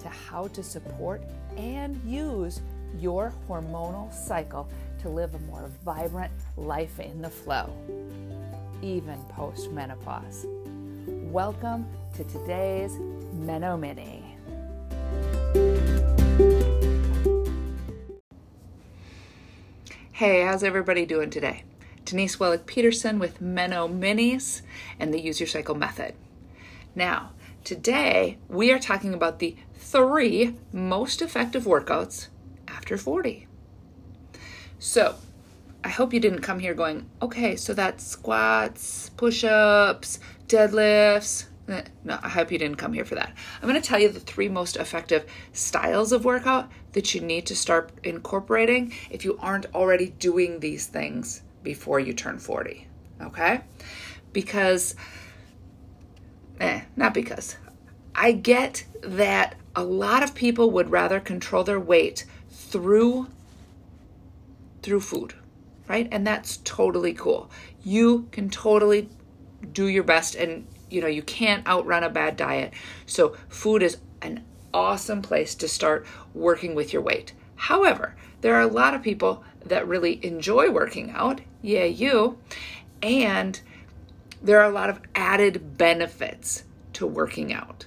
to how to support and use your hormonal cycle to live a more vibrant life in the flow, even post menopause. Welcome to today's Meno Mini. Hey, how's everybody doing today? Denise Wellick Peterson with Meno Minis and the Use Your Cycle method. Now, today we are talking about the three most effective workouts after 40. So, I hope you didn't come here going, okay, so that's squats, push ups, deadlifts. Eh, no, I hope you didn't come here for that. I'm going to tell you the three most effective styles of workout that you need to start incorporating if you aren't already doing these things before you turn 40. Okay? Because, eh, not because. I get that a lot of people would rather control their weight through through food, right? And that's totally cool. You can totally do your best and you know, you can't outrun a bad diet. So food is an awesome place to start working with your weight. However, there are a lot of people that really enjoy working out. Yeah, you. And there are a lot of added benefits to working out.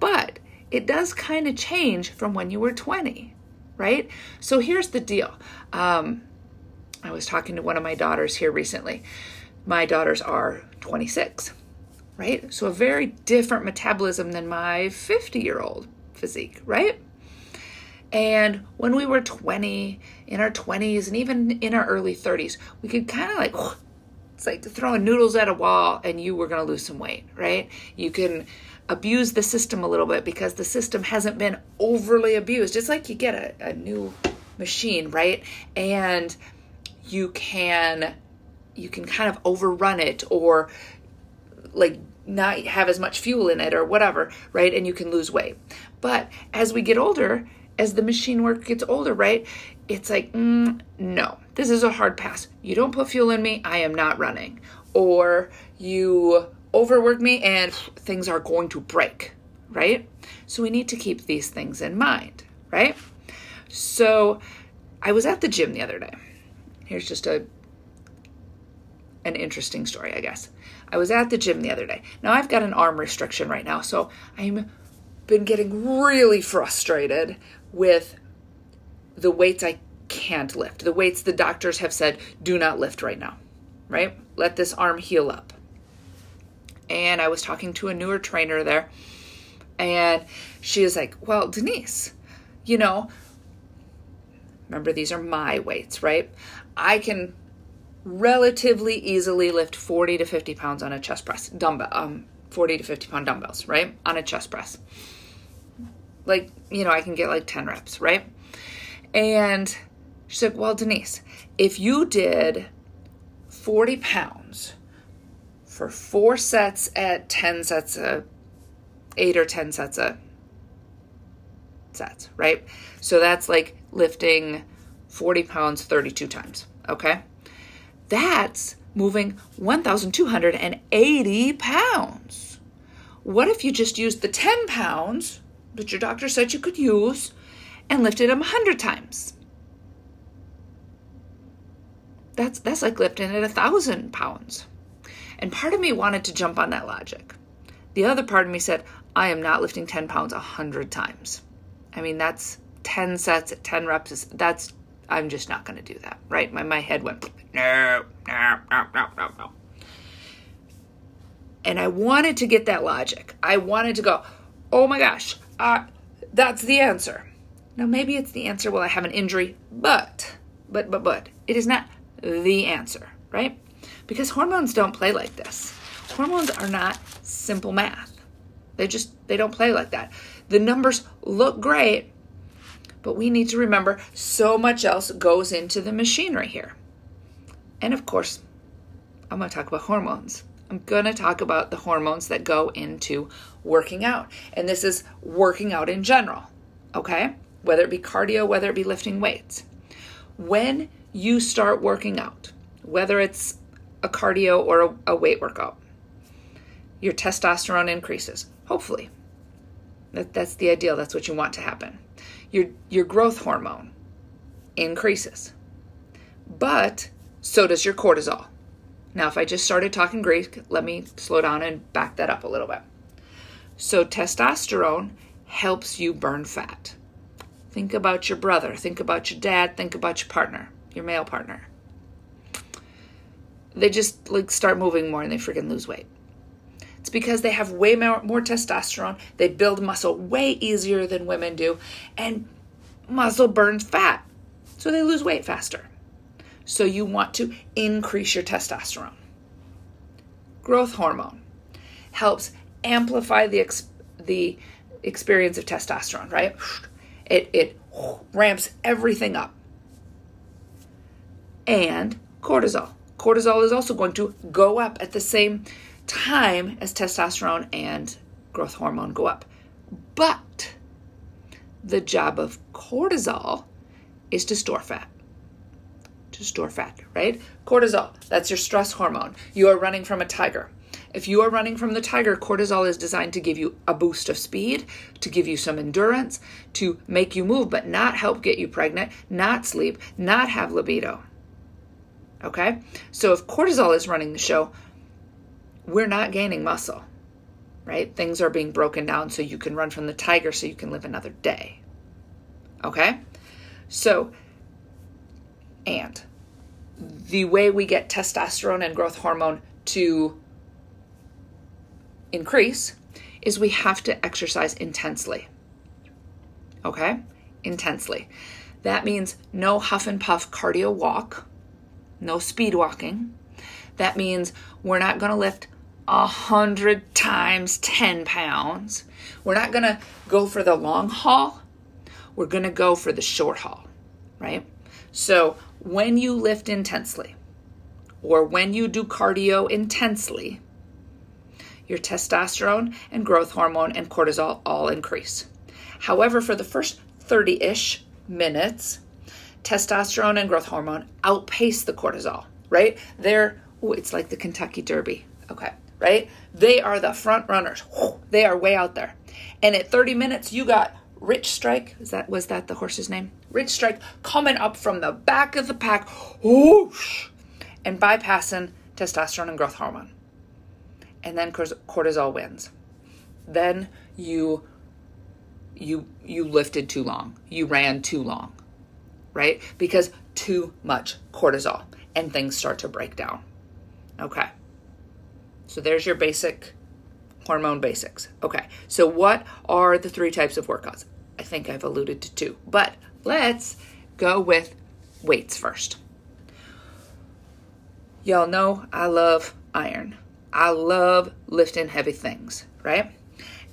But it does kind of change from when you were 20, right? So here's the deal. Um, I was talking to one of my daughters here recently. My daughters are 26, right? So a very different metabolism than my 50 year old physique, right? And when we were 20, in our 20s, and even in our early 30s, we could kind of like, it's like throwing noodles at a wall and you were going to lose some weight, right? You can abuse the system a little bit because the system hasn't been overly abused. It's like you get a, a new machine, right? And you can you can kind of overrun it or like not have as much fuel in it or whatever, right? And you can lose weight. But as we get older, as the machine work gets older, right? It's like, mm, no, this is a hard pass. You don't put fuel in me, I am not running. Or you overwork me and things are going to break, right? So we need to keep these things in mind, right? So I was at the gym the other day. Here's just a an interesting story, I guess. I was at the gym the other day. Now I've got an arm restriction right now, so I'm been getting really frustrated with the weights I can't lift. The weights the doctors have said do not lift right now, right? Let this arm heal up. And I was talking to a newer trainer there, and she is like, Well, Denise, you know, remember these are my weights, right? I can relatively easily lift 40 to 50 pounds on a chest press, dumbbell, um, 40 to 50 pound dumbbells, right? On a chest press like, you know, I can get like 10 reps, right? And she's like, well, Denise, if you did 40 pounds for four sets at 10 sets a eight or 10 sets a sets, right? So that's like lifting 40 pounds 32 times, okay? That's moving 1,280 pounds. What if you just used the 10 pounds that your doctor said you could use and lifted them 100 times. That's, that's like lifting at a thousand pounds. And part of me wanted to jump on that logic. The other part of me said, I am not lifting 10 pounds 100 times. I mean, that's 10 sets at 10 reps. That's, I'm just not going to do that, right? My, my head went, no, no, no, no, no, no. And I wanted to get that logic. I wanted to go, oh my gosh, uh, that's the answer. Now, maybe it's the answer, well, I have an injury, but, but, but, but, it is not the answer, right? Because hormones don't play like this. Hormones are not simple math, They just they don't play like that. The numbers look great, but we need to remember so much else goes into the machinery here. And of course, I'm going to talk about hormones. I'm going to talk about the hormones that go into working out. And this is working out in general, okay? Whether it be cardio, whether it be lifting weights. When you start working out, whether it's a cardio or a, a weight workout, your testosterone increases, hopefully. That, that's the ideal. That's what you want to happen. Your, your growth hormone increases, but so does your cortisol. Now, if I just started talking Greek, let me slow down and back that up a little bit. So, testosterone helps you burn fat. Think about your brother, think about your dad, think about your partner, your male partner. They just like start moving more and they freaking lose weight. It's because they have way more, more testosterone. They build muscle way easier than women do, and muscle burns fat. So they lose weight faster. So you want to increase your testosterone. Growth hormone helps amplify the the experience of testosterone, right? It it ramps everything up. And cortisol. Cortisol is also going to go up at the same time as testosterone and growth hormone go up. But the job of cortisol is to store fat to store fat, right? Cortisol, that's your stress hormone. You are running from a tiger. If you are running from the tiger, cortisol is designed to give you a boost of speed, to give you some endurance, to make you move, but not help get you pregnant, not sleep, not have libido. Okay? So if cortisol is running the show, we're not gaining muscle, right? Things are being broken down so you can run from the tiger so you can live another day. Okay? So and the way we get testosterone and growth hormone to increase is we have to exercise intensely. Okay? Intensely. That means no huff and puff cardio walk, no speed walking. That means we're not going to lift a hundred times 10 pounds. We're not going to go for the long haul. We're going to go for the short haul, right? So when you lift intensely or when you do cardio intensely, your testosterone and growth hormone and cortisol all increase. However, for the first 30 ish minutes, testosterone and growth hormone outpace the cortisol, right? They're, ooh, it's like the Kentucky Derby, okay, right? They are the front runners. They are way out there. And at 30 minutes, you got Rich Strike, is that was that the horse's name? Rich Strike coming up from the back of the pack, whoosh, and bypassing testosterone and growth hormone. And then cortisol wins. Then you you you lifted too long. You ran too long. Right? Because too much cortisol and things start to break down. Okay. So there's your basic hormone basics. Okay. So what are the three types of workouts? I think I've alluded to two. But let's go with weights first. Y'all know I love iron. I love lifting heavy things, right?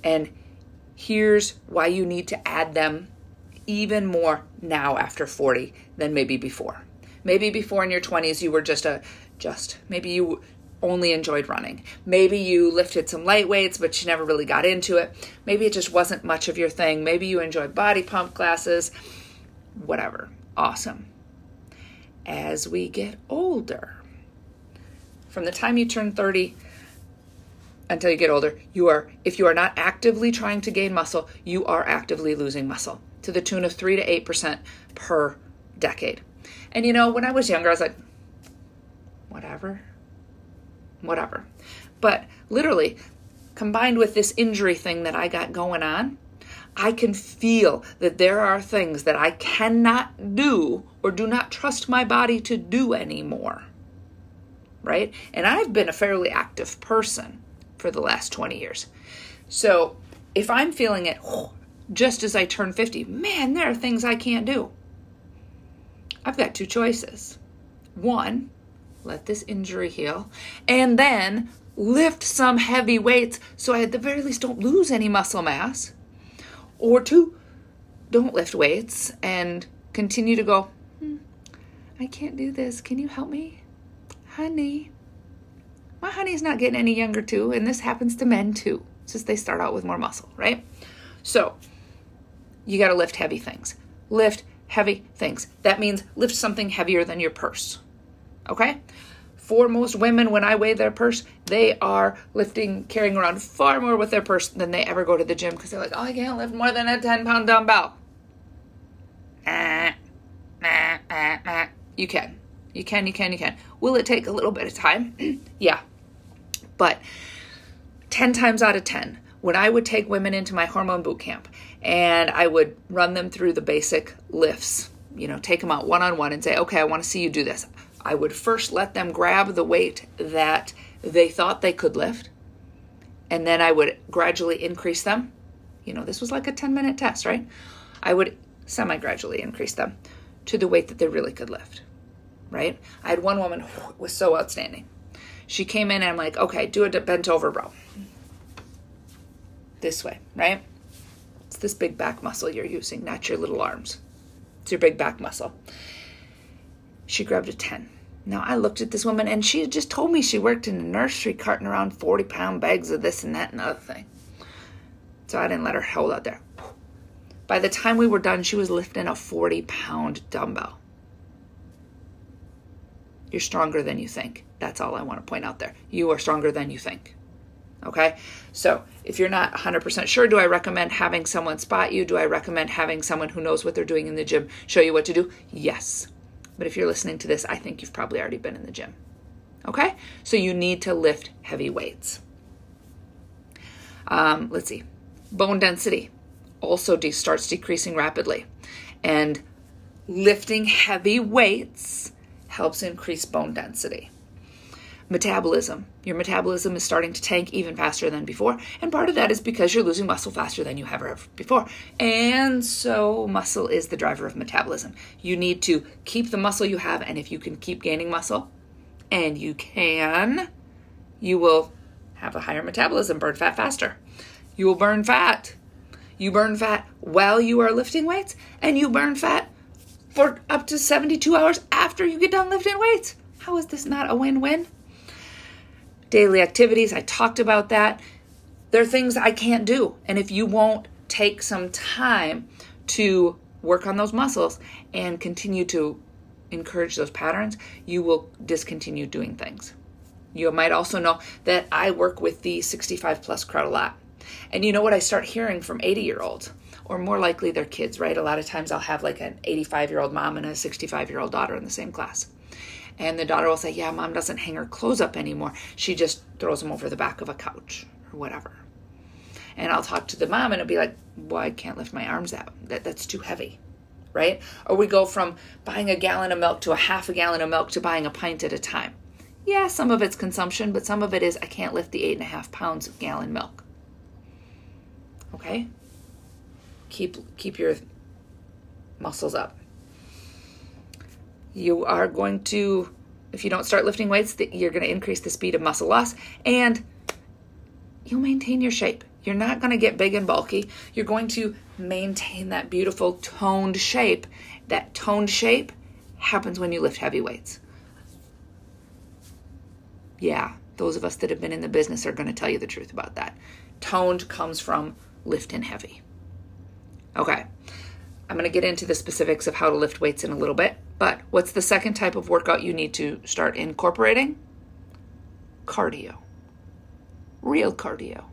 And here's why you need to add them even more now after 40 than maybe before. Maybe before in your 20s you were just a just maybe you only enjoyed running. Maybe you lifted some light weights, but you never really got into it. Maybe it just wasn't much of your thing. Maybe you enjoyed body pump classes, whatever. Awesome. As we get older, from the time you turn 30 until you get older, you are, if you are not actively trying to gain muscle, you are actively losing muscle to the tune of 3 to 8% per decade. And you know, when I was younger, I was like, whatever whatever. But literally, combined with this injury thing that I got going on, I can feel that there are things that I cannot do or do not trust my body to do anymore. Right? And I've been a fairly active person for the last 20 years. So if I'm feeling it just as I turn 50, man, there are things I can't do. I've got two choices. One, let this injury heal, and then lift some heavy weights so I at the very least don't lose any muscle mass. Or two, don't lift weights and continue to go, hmm, I can't do this. Can you help me? Honey. My honey's not getting any younger too, and this happens to men too. since they start out with more muscle, right? So you got to lift heavy things. Lift heavy things. That means lift something heavier than your purse. Okay? For most women, when I weigh their purse, they are lifting, carrying around far more with their purse than they ever go to the gym because they're like, oh, I can't lift more than a 10 pound dumbbell. You can. You can, you can, you can. Will it take a little bit of time? yeah. But 10 times out of 10, when I would take women into my hormone boot camp and I would run them through the basic lifts, you know, take them out one on one and say, okay, I want to see you do this. I would first let them grab the weight that they thought they could lift, and then I would gradually increase them. You know, this was like a 10 minute test, right? I would semi gradually increase them to the weight that they really could lift, right? I had one woman who was so outstanding. She came in and I'm like, okay, do a bent over row. This way, right? This big back muscle you're using, not your little arms. It's your big back muscle. She grabbed a 10. Now, I looked at this woman and she had just told me she worked in a nursery carting around 40 pound bags of this and that and other thing. So I didn't let her hold out there. By the time we were done, she was lifting a 40 pound dumbbell. You're stronger than you think. That's all I want to point out there. You are stronger than you think. Okay? So, if you're not 100% sure, do I recommend having someone spot you? Do I recommend having someone who knows what they're doing in the gym show you what to do? Yes. But if you're listening to this, I think you've probably already been in the gym. Okay? So, you need to lift heavy weights. Um, let's see. Bone density also de- starts decreasing rapidly. And lifting heavy weights helps increase bone density. Metabolism. Your metabolism is starting to tank even faster than before, and part of that is because you're losing muscle faster than you have ever before. And so, muscle is the driver of metabolism. You need to keep the muscle you have, and if you can keep gaining muscle, and you can, you will have a higher metabolism, burn fat faster. You will burn fat. You burn fat while you are lifting weights, and you burn fat for up to 72 hours after you get done lifting weights. How is this not a win win? Daily activities, I talked about that. There are things I can't do. And if you won't take some time to work on those muscles and continue to encourage those patterns, you will discontinue doing things. You might also know that I work with the 65 plus crowd a lot. And you know what I start hearing from 80 year olds? Or more likely their kids, right? A lot of times I'll have like an 85 year old mom and a 65 year old daughter in the same class. And the daughter will say, Yeah, mom doesn't hang her clothes up anymore. She just throws them over the back of a couch or whatever. And I'll talk to the mom and it'll be like, Well, I can't lift my arms out. That, that's too heavy. Right? Or we go from buying a gallon of milk to a half a gallon of milk to buying a pint at a time. Yeah, some of it's consumption, but some of it is I can't lift the eight and a half pounds of gallon milk. Okay? Keep keep your muscles up. You are going to if you don't start lifting weights, you're going to increase the speed of muscle loss and you'll maintain your shape. You're not going to get big and bulky. You're going to maintain that beautiful toned shape. That toned shape happens when you lift heavy weights. Yeah, those of us that have been in the business are going to tell you the truth about that. Toned comes from lifting heavy. Okay, I'm going to get into the specifics of how to lift weights in a little bit, but what's the second type of workout you need to start incorporating? Cardio. Real cardio.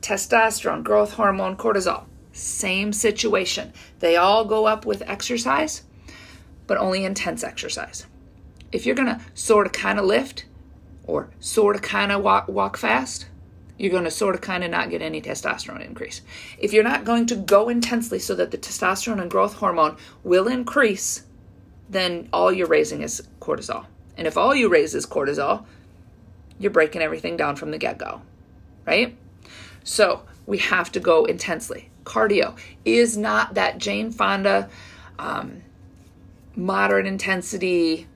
Testosterone, growth hormone, cortisol. Same situation. They all go up with exercise, but only intense exercise. If you're going to sort of kind of lift or sort of kind of walk, walk fast, you're going to sort of kind of not get any testosterone increase. If you're not going to go intensely so that the testosterone and growth hormone will increase, then all you're raising is cortisol. And if all you raise is cortisol, you're breaking everything down from the get go, right? So we have to go intensely. Cardio is not that Jane Fonda um, moderate intensity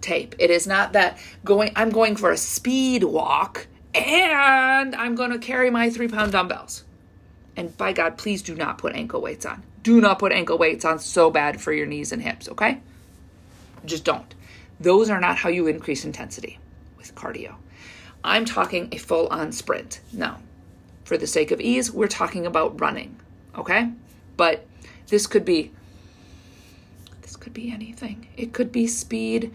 tape. It is not that going, I'm going for a speed walk and I'm going to carry my three pound dumbbells. And by God, please do not put ankle weights on. Do not put ankle weights on so bad for your knees and hips, okay? Just don't. Those are not how you increase intensity with cardio. I'm talking a full on sprint. Now, for the sake of ease, we're talking about running, okay? But this could be this could be anything. It could be speed,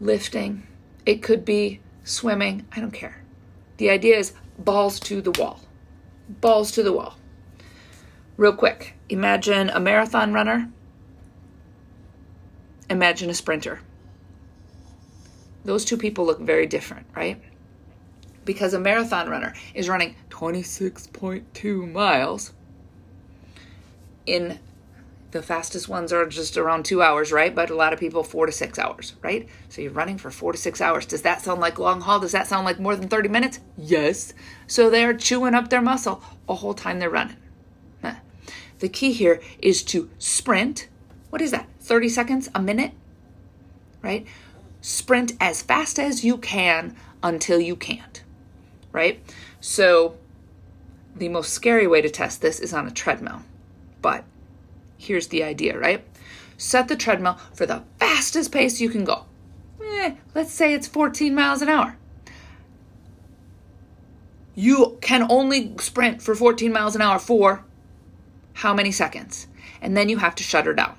lifting, it could be swimming, I don't care. The idea is balls to the wall. Balls to the wall. Real quick, imagine a marathon runner. Imagine a sprinter. Those two people look very different, right? Because a marathon runner is running 26.2 miles in the fastest ones are just around two hours, right? But a lot of people, four to six hours, right? So you're running for four to six hours. Does that sound like long haul? Does that sound like more than 30 minutes? Yes. So they're chewing up their muscle a whole time they're running. The key here is to sprint. What is that? 30 seconds, a minute, right? Sprint as fast as you can until you can't, right? So the most scary way to test this is on a treadmill. But here's the idea, right? Set the treadmill for the fastest pace you can go. Eh, let's say it's 14 miles an hour. You can only sprint for 14 miles an hour for how many seconds? And then you have to shut her down.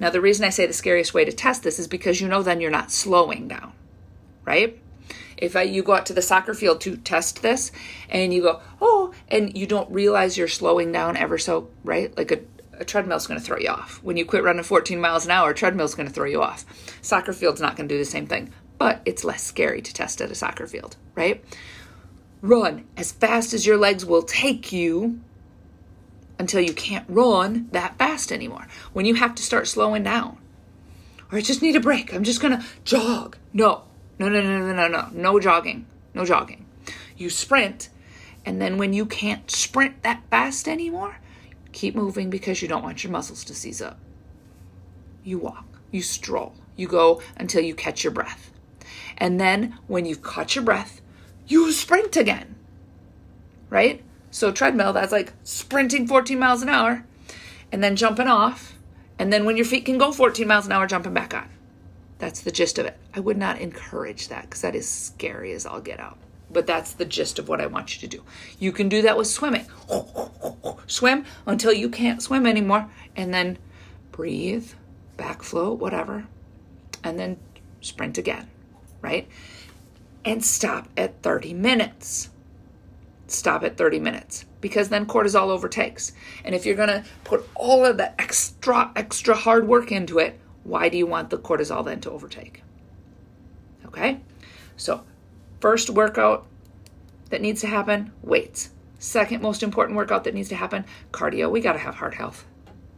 Now, the reason I say the scariest way to test this is because you know then you're not slowing down, right? If I, you go out to the soccer field to test this and you go, oh, and you don't realize you're slowing down ever so, right? Like a, a treadmill's going to throw you off. When you quit running 14 miles an hour, a treadmill's going to throw you off. Soccer field's not going to do the same thing, but it's less scary to test at a soccer field, right? Run as fast as your legs will take you until you can't run that fast anymore. When you have to start slowing down, or I just need a break, I'm just going to jog. No, no, no, no, no, no, no, no jogging, no jogging. You sprint, and then when you can't sprint that fast anymore, keep moving because you don't want your muscles to seize up. You walk, you stroll, you go until you catch your breath. And then when you've caught your breath, you sprint again. Right? So, treadmill, that's like sprinting 14 miles an hour and then jumping off. And then when your feet can go 14 miles an hour, jumping back on. That's the gist of it. I would not encourage that because that is scary as I'll get out. But that's the gist of what I want you to do. You can do that with swimming. Swim until you can't swim anymore, and then breathe, back float, whatever, and then sprint again, right? And stop at 30 minutes. Stop at 30 minutes because then cortisol overtakes. And if you're going to put all of the extra, extra hard work into it, why do you want the cortisol then to overtake? Okay? So, first workout that needs to happen weights. Second most important workout that needs to happen cardio. We got to have heart health,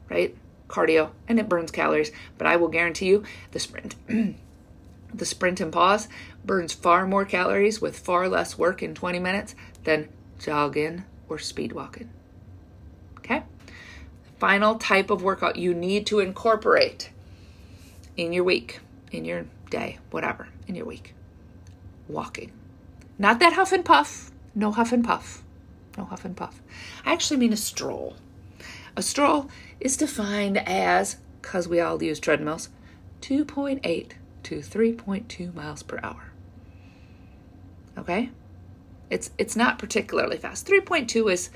right? Cardio, and it burns calories. But I will guarantee you the sprint. the sprint and pause burns far more calories with far less work in 20 minutes than jogging or speed walking. Okay? Final type of workout you need to incorporate in your week, in your day, whatever, in your week. Walking. Not that huff and puff. No huff and puff. No huff and puff. I actually mean a stroll. A stroll is defined as, because we all use treadmills, 2.8 to 3.2 miles per hour. Okay? It's it's not particularly fast. 3.2 is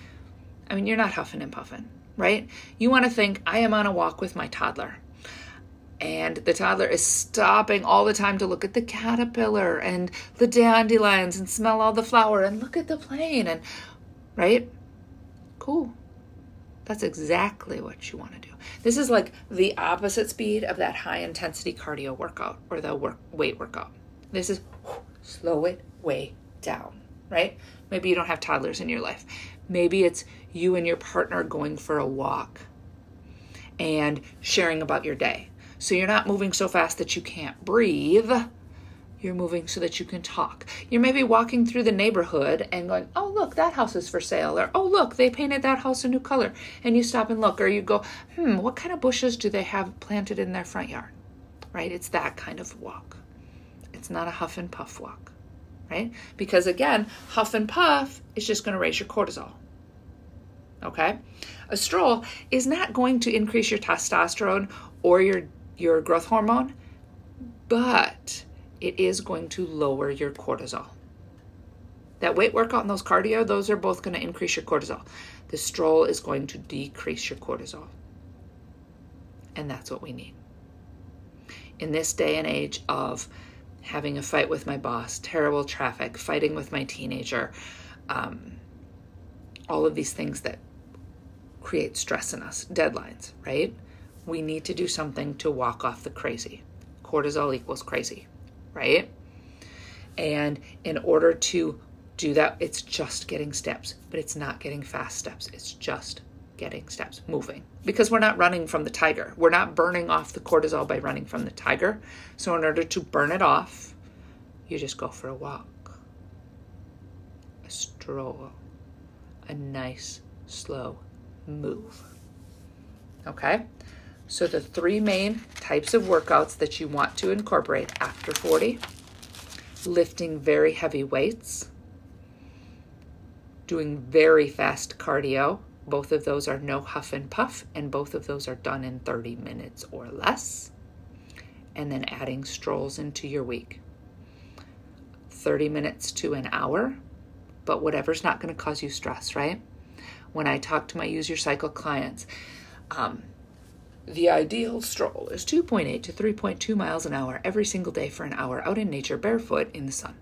I mean, you're not huffing and puffing, right? You want to think I am on a walk with my toddler and the toddler is stopping all the time to look at the caterpillar and the dandelions and smell all the flower and look at the plane and right? Cool. That's exactly what you want to do. This is like the opposite speed of that high intensity cardio workout or the work weight workout. This is slow it way down right? Maybe you don't have toddlers in your life. Maybe it's you and your partner going for a walk and sharing about your day so you're not moving so fast that you can't breathe. You're moving so that you can talk. You're maybe walking through the neighborhood and going, oh, look, that house is for sale. Or, oh, look, they painted that house a new color. And you stop and look. Or you go, hmm, what kind of bushes do they have planted in their front yard? right? It's that kind of walk. It's not a huff and puff walk, right? Because again, huff and puff is just going to raise your cortisol. Okay? A stroll is not going to increase your testosterone or your your growth hormone, but it is going to lower your cortisol. That weight workout and those cardio, those are both going to increase your cortisol. The stroll is going to decrease your cortisol. And that's what we need. In this day and age of having a fight with my boss, terrible traffic, fighting with my teenager, um, all of these things that create stress in us, deadlines, right? We need to do something to walk off the crazy. Cortisol equals crazy, right? And in order to do that, it's just getting steps, but it's not getting fast steps. It's just getting steps, moving. Because we're not running from the tiger. We're not burning off the cortisol by running from the tiger. So, in order to burn it off, you just go for a walk, a stroll, a nice, slow move. Okay? So, the three main types of workouts that you want to incorporate after 40 lifting very heavy weights, doing very fast cardio. Both of those are no huff and puff, and both of those are done in 30 minutes or less. And then adding strolls into your week 30 minutes to an hour, but whatever's not going to cause you stress, right? When I talk to my Use Your Cycle clients, um, the ideal stroll is 2.8 to 3.2 miles an hour every single day for an hour out in nature barefoot in the sun.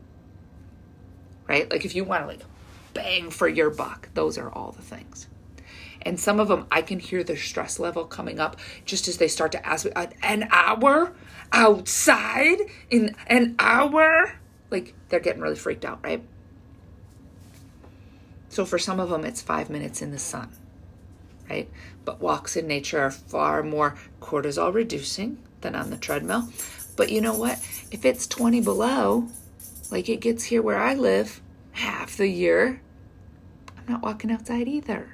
Right? Like if you want to like bang for your buck, those are all the things. And some of them I can hear their stress level coming up just as they start to ask me uh, an hour outside in an hour like they're getting really freaked out, right? So for some of them it's 5 minutes in the sun right? But walks in nature are far more cortisol reducing than on the treadmill. But you know what? If it's 20 below, like it gets here where I live half the year, I'm not walking outside either.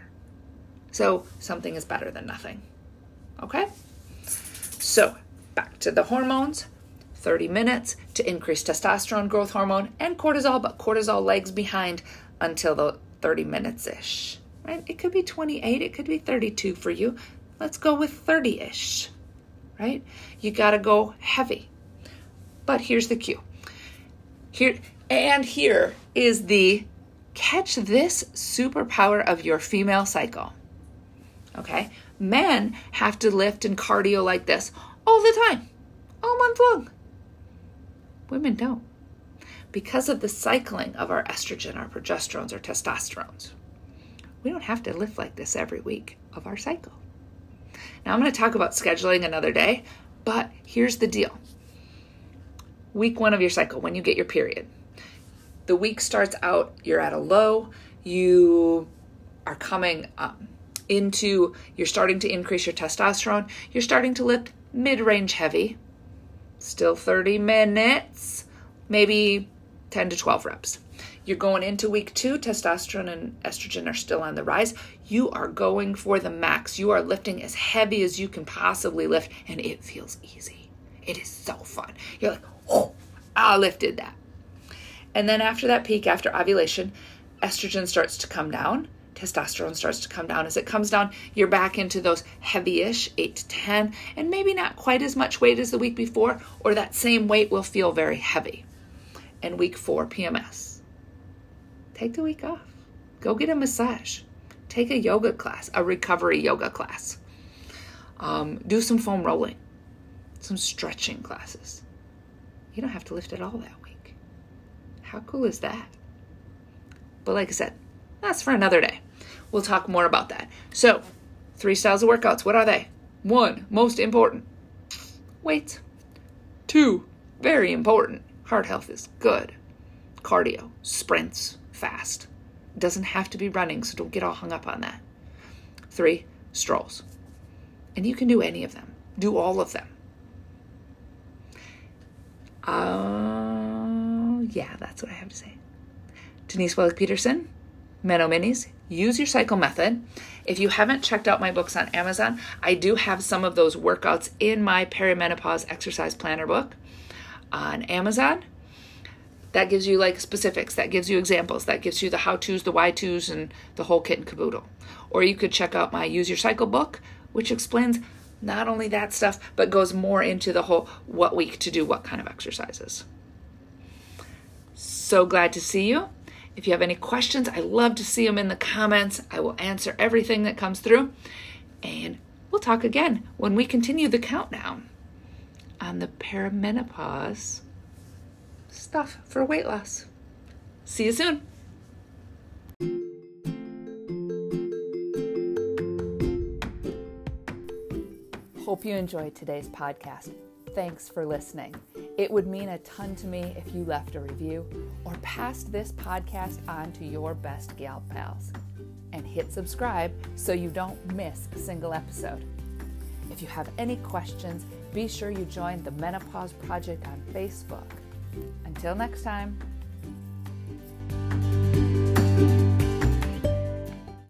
So something is better than nothing. Okay? So back to the hormones 30 minutes to increase testosterone growth hormone and cortisol, but cortisol lags behind until the 30 minutes ish right? It could be 28, it could be 32 for you. Let's go with 30 ish, right? You got to go heavy. But here's the cue. Here and here is the catch this superpower of your female cycle. Okay? Men have to lift and cardio like this all the time, all month long. Women don't. Because of the cycling of our estrogen, our progesterones, our testosterones. We don't have to lift like this every week of our cycle. Now, I'm going to talk about scheduling another day, but here's the deal. Week one of your cycle, when you get your period, the week starts out, you're at a low, you are coming up into, you're starting to increase your testosterone, you're starting to lift mid range heavy, still 30 minutes, maybe 10 to 12 reps. You're going into week two, testosterone and estrogen are still on the rise. You are going for the max. You are lifting as heavy as you can possibly lift, and it feels easy. It is so fun. You're like, oh, I lifted that. And then after that peak, after ovulation, estrogen starts to come down testosterone starts to come down. As it comes down, you're back into those heavy ish, 8 to 10, and maybe not quite as much weight as the week before, or that same weight will feel very heavy. And week four, PMS take the week off. Go get a massage. Take a yoga class, a recovery yoga class. Um, do some foam rolling, some stretching classes. You don't have to lift at all that week. How cool is that? But like I said, that's for another day. We'll talk more about that. So, three styles of workouts. What are they? One, most important, weights. Two, very important, heart health is good. Cardio, sprints, fast. It doesn't have to be running, so don't get all hung up on that. Three, strolls. And you can do any of them, do all of them. Uh, yeah, that's what I have to say. Denise Wellick Peterson, Meno Minis, Use Your Cycle Method. If you haven't checked out my books on Amazon, I do have some of those workouts in my perimenopause exercise planner book on Amazon. That gives you like specifics, that gives you examples, that gives you the how to's, the why to's, and the whole kit and caboodle. Or you could check out my Use Your Cycle book, which explains not only that stuff, but goes more into the whole what week to do what kind of exercises. So glad to see you. If you have any questions, I love to see them in the comments. I will answer everything that comes through. And we'll talk again when we continue the countdown on the perimenopause stuff for weight loss. See you soon. Hope you enjoyed today's podcast. Thanks for listening. It would mean a ton to me if you left a review or passed this podcast on to your best gal pals. And hit subscribe so you don't miss a single episode. If you have any questions, be sure you join the Menopause Project on Facebook. Until next time.